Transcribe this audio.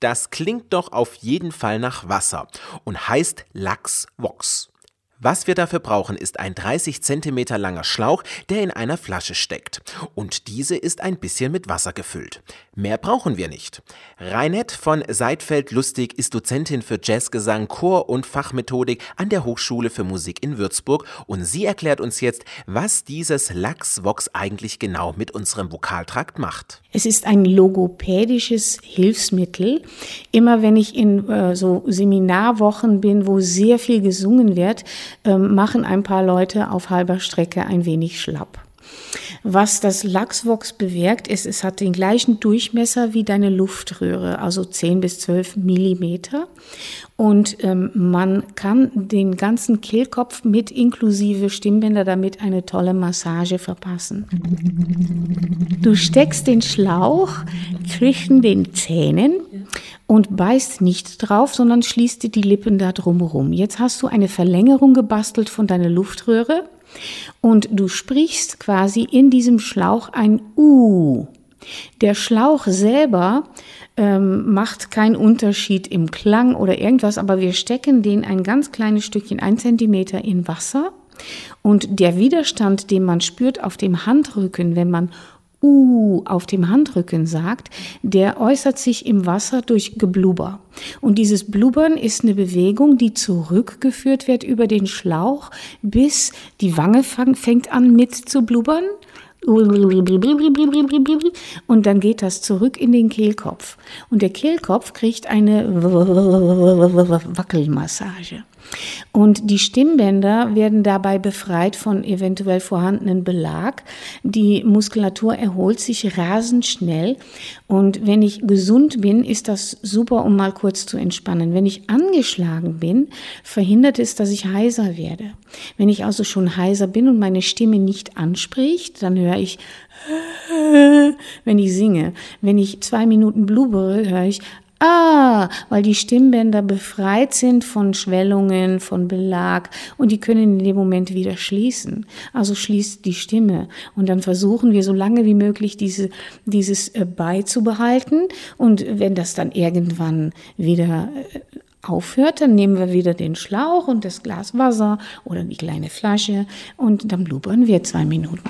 Das klingt doch auf jeden Fall nach Wasser und heißt Lachsvox. Was wir dafür brauchen, ist ein 30 cm langer Schlauch, der in einer Flasche steckt. Und diese ist ein bisschen mit Wasser gefüllt. Mehr brauchen wir nicht. Reinette von Seidfeld-Lustig ist Dozentin für Jazzgesang, Chor und Fachmethodik an der Hochschule für Musik in Würzburg und sie erklärt uns jetzt, was dieses Lachsvox eigentlich genau mit unserem Vokaltrakt macht. Es ist ein logopädisches Hilfsmittel. Immer wenn ich in äh, so Seminarwochen bin, wo sehr viel gesungen wird, machen ein paar Leute auf halber Strecke ein wenig schlapp. Was das Lachsvox bewirkt, ist, es hat den gleichen Durchmesser wie deine Luftröhre, also 10 bis 12 Millimeter. Und ähm, man kann den ganzen Kehlkopf mit inklusive Stimmbänder damit eine tolle Massage verpassen. Du steckst den Schlauch zwischen den Zähnen und beißt nicht drauf, sondern schließt die Lippen da drumherum. Jetzt hast du eine Verlängerung gebastelt von deiner Luftröhre und du sprichst quasi in diesem Schlauch ein U. Der Schlauch selber ähm, macht keinen Unterschied im Klang oder irgendwas, aber wir stecken den ein ganz kleines Stückchen, ein Zentimeter in Wasser und der Widerstand, den man spürt auf dem Handrücken, wenn man uh auf dem Handrücken sagt, der äußert sich im Wasser durch Geblubber. Und dieses Blubbern ist eine Bewegung, die zurückgeführt wird über den Schlauch, bis die Wange fängt an mit zu blubbern. Und dann geht das zurück in den Kehlkopf. Und der Kehlkopf kriegt eine Wackelmassage. Und die Stimmbänder werden dabei befreit von eventuell vorhandenen Belag. Die Muskulatur erholt sich rasend schnell. Und wenn ich gesund bin, ist das super, um mal kurz zu entspannen. Wenn ich angeschlagen bin, verhindert es, dass ich heiser werde. Wenn ich also schon heiser bin und meine Stimme nicht anspricht, dann höre ich, wenn ich singe. Wenn ich zwei Minuten blubere, höre ich, Ah, weil die Stimmbänder befreit sind von Schwellungen, von Belag und die können in dem Moment wieder schließen. Also schließt die Stimme und dann versuchen wir so lange wie möglich diese, dieses äh, beizubehalten und wenn das dann irgendwann wieder äh, aufhört, dann nehmen wir wieder den Schlauch und das Glas Wasser oder die kleine Flasche und dann blubbern wir zwei Minuten.